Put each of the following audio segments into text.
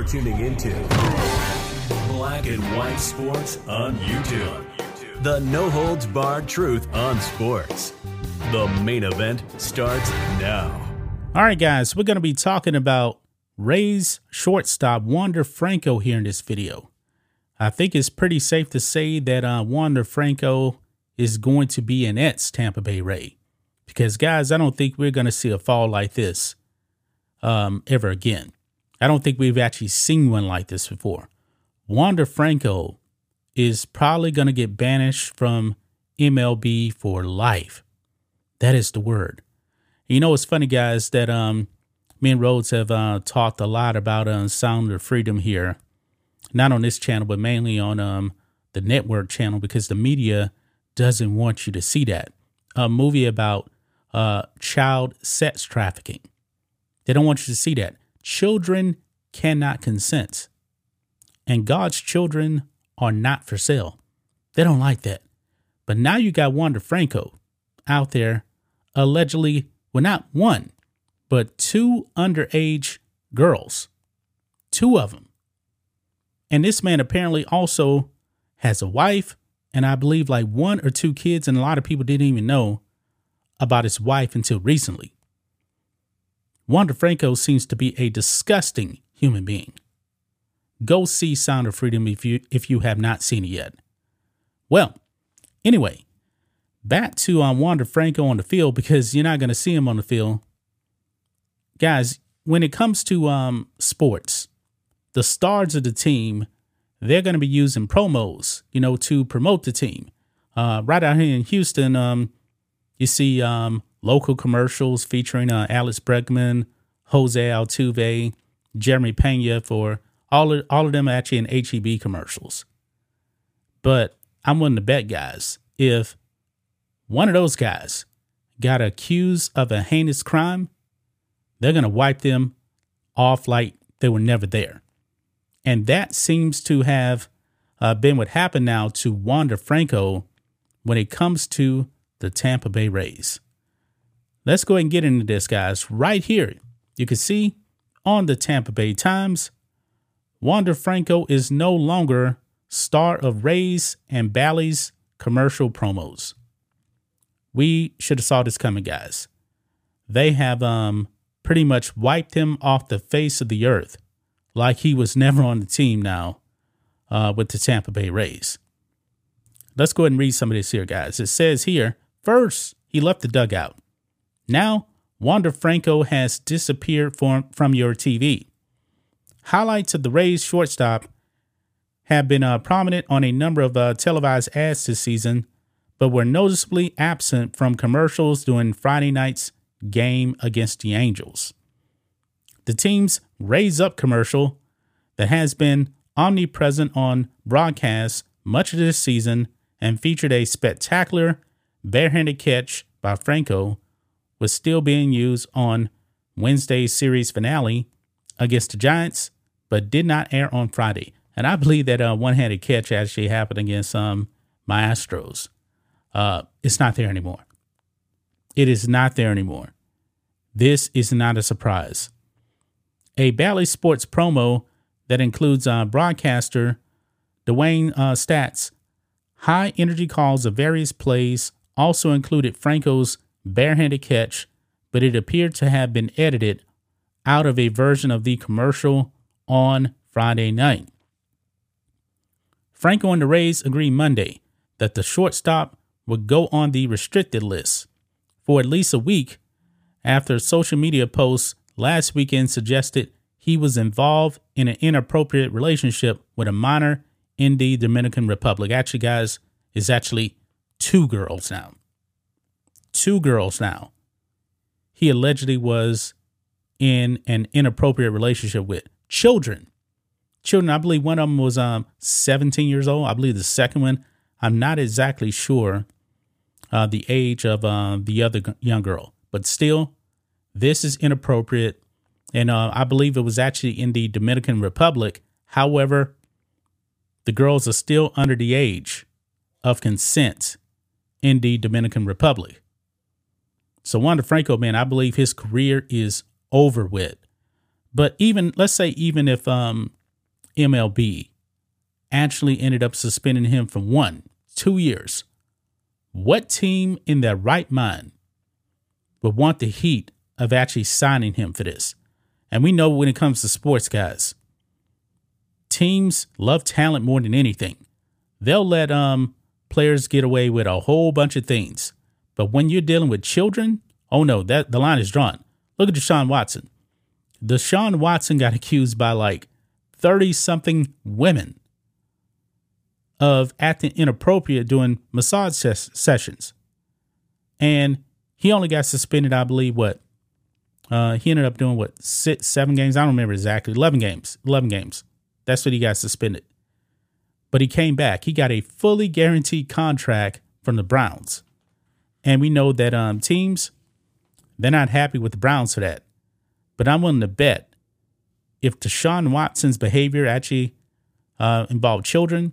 You're tuning into Black and White Sports on YouTube. The no holds barred truth on sports. The main event starts now. All right, guys, we're going to be talking about Rays shortstop Wander Franco here in this video. I think it's pretty safe to say that uh, Wander Franco is going to be an ex Tampa Bay Ray. Because, guys, I don't think we're going to see a fall like this um, ever again. I don't think we've actually seen one like this before. Wander Franco is probably going to get banished from MLB for life. That is the word. You know, it's funny, guys, that um, me and Rhodes have uh, talked a lot about uh, Sound of Freedom here, not on this channel, but mainly on um, the network channel because the media doesn't want you to see that. A movie about uh, child sex trafficking. They don't want you to see that. Children cannot consent. And God's children are not for sale. They don't like that. But now you got Wander Franco out there allegedly, well, not one, but two underage girls. Two of them. And this man apparently also has a wife and I believe like one or two kids, and a lot of people didn't even know about his wife until recently. Wander Franco seems to be a disgusting human being. Go see Sound of Freedom if you if you have not seen it yet. Well, anyway, back to um, Wander Franco on the field because you're not going to see him on the field. Guys, when it comes to um, sports, the stars of the team they're going to be using promos, you know, to promote the team. Uh, right out here in Houston, um, you see um, local commercials featuring uh, Alex Bregman, Jose Altuve, Jeremy Pena for all of, all of them actually in HEB commercials. But I'm willing to bet, guys, if one of those guys got accused of a heinous crime, they're going to wipe them off like they were never there. And that seems to have uh, been what happened now to Wander Franco when it comes to the Tampa Bay Rays. Let's go ahead and get into this, guys. Right here, you can see on the Tampa Bay Times, Wander Franco is no longer star of Rays and Bally's commercial promos. We should have saw this coming, guys. They have um pretty much wiped him off the face of the earth like he was never on the team now uh, with the Tampa Bay Rays. Let's go ahead and read some of this here, guys. It says here first, he left the dugout. Now, Wander Franco has disappeared from, from your TV. Highlights of the Rays shortstop have been uh, prominent on a number of uh, televised ads this season, but were noticeably absent from commercials during Friday night's game against the Angels. The team's Rays Up commercial that has been omnipresent on broadcasts much of this season and featured a spectacular barehanded catch by Franco was still being used on Wednesday's series finale against the Giants, but did not air on Friday. And I believe that a uh, one-handed catch actually happened against um, my Astros. Uh, it's not there anymore. It is not there anymore. This is not a surprise a Bally Sports promo that includes uh, broadcaster Dewayne uh, Staats. High energy calls of various plays also included Franco's barehanded catch, but it appeared to have been edited out of a version of the commercial on Friday night. Franco and the Rays agreed Monday that the shortstop would go on the restricted list for at least a week after social media posts last weekend suggested he was involved in an inappropriate relationship with a minor in the Dominican Republic. Actually, guys, it's actually two girls now. Two girls now. He allegedly was in an inappropriate relationship with children. Children, I believe one of them was um 17 years old. I believe the second one, I'm not exactly sure uh, the age of uh, the other young girl, but still, this is inappropriate. And uh, I believe it was actually in the Dominican Republic. However, the girls are still under the age of consent in the Dominican Republic. So Wander Franco, man, I believe his career is over with. But even let's say even if um, MLB actually ended up suspending him for one, two years, what team in their right mind would want the heat of actually signing him for this? And we know when it comes to sports, guys, teams love talent more than anything. They'll let um players get away with a whole bunch of things. But when you're dealing with children, oh no, that the line is drawn. Look at Deshaun Watson. Deshaun Watson got accused by like 30 something women of acting inappropriate during massage ses- sessions. And he only got suspended, I believe, what? Uh, he ended up doing what, six, seven games? I don't remember exactly. 11 games. 11 games. That's what he got suspended. But he came back. He got a fully guaranteed contract from the Browns. And we know that um, teams, they're not happy with the Browns for that. But I'm willing to bet if Deshaun Watson's behavior actually uh, involved children,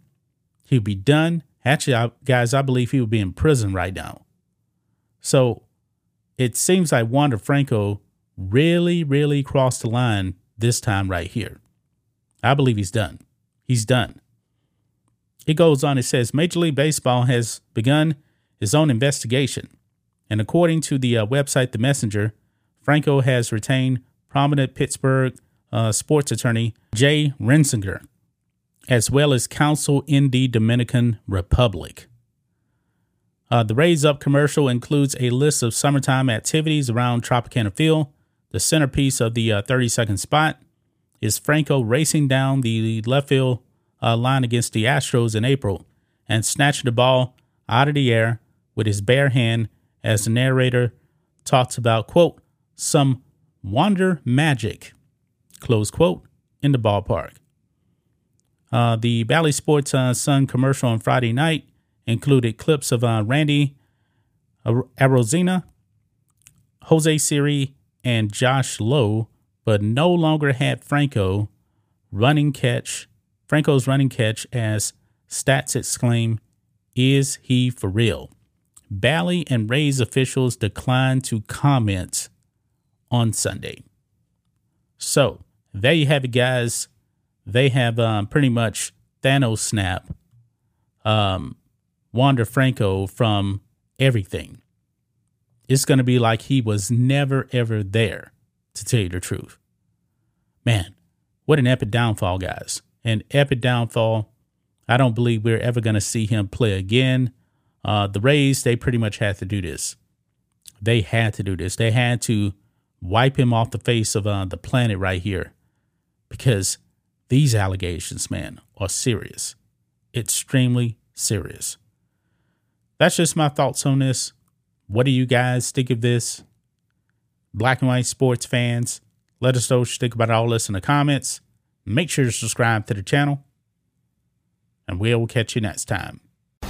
he'd be done. Actually, I, guys, I believe he would be in prison right now. So it seems like Wander Franco really, really crossed the line this time right here. I believe he's done. He's done. It goes on, it says Major League Baseball has begun its own investigation. And according to the uh, website The Messenger, Franco has retained prominent Pittsburgh uh, sports attorney Jay Reisinger, as well as counsel in the Dominican Republic. Uh, the Rays Up commercial includes a list of summertime activities around Tropicana Field. The centerpiece of the uh, 30 second spot is Franco racing down the left field uh, line against the Astros in April and snatching the ball out of the air with his bare hand as the narrator talks about, quote, some wander magic, close quote, in the ballpark. Uh, the Bally Sports uh, Sun commercial on Friday night included clips of uh, Randy Arozarena, Jose Siri, and Josh Lowe, but no longer had Franco running catch Franco's running catch as Staats exclaim, Is he for real? Bally and Rays officials declined to comment on Sunday. So there you have it, guys. They have um, pretty much Thanos snap um, Wander Franco from everything. It's going to be like he was never, ever there, to tell you the truth. Man, what an epic downfall, guys an epic downfall. I don't believe we're ever going to see him play again. Uh, the Rays, they pretty much had to do this. They had to do this. They had to wipe him off the face of uh, the planet right here because these allegations, man, are serious. Extremely serious. That's just my thoughts on this. What do you guys think of this? Black and white sports fans, let us know what you think about all this in the comments. Make sure to subscribe to the channel, and we'll catch you next time.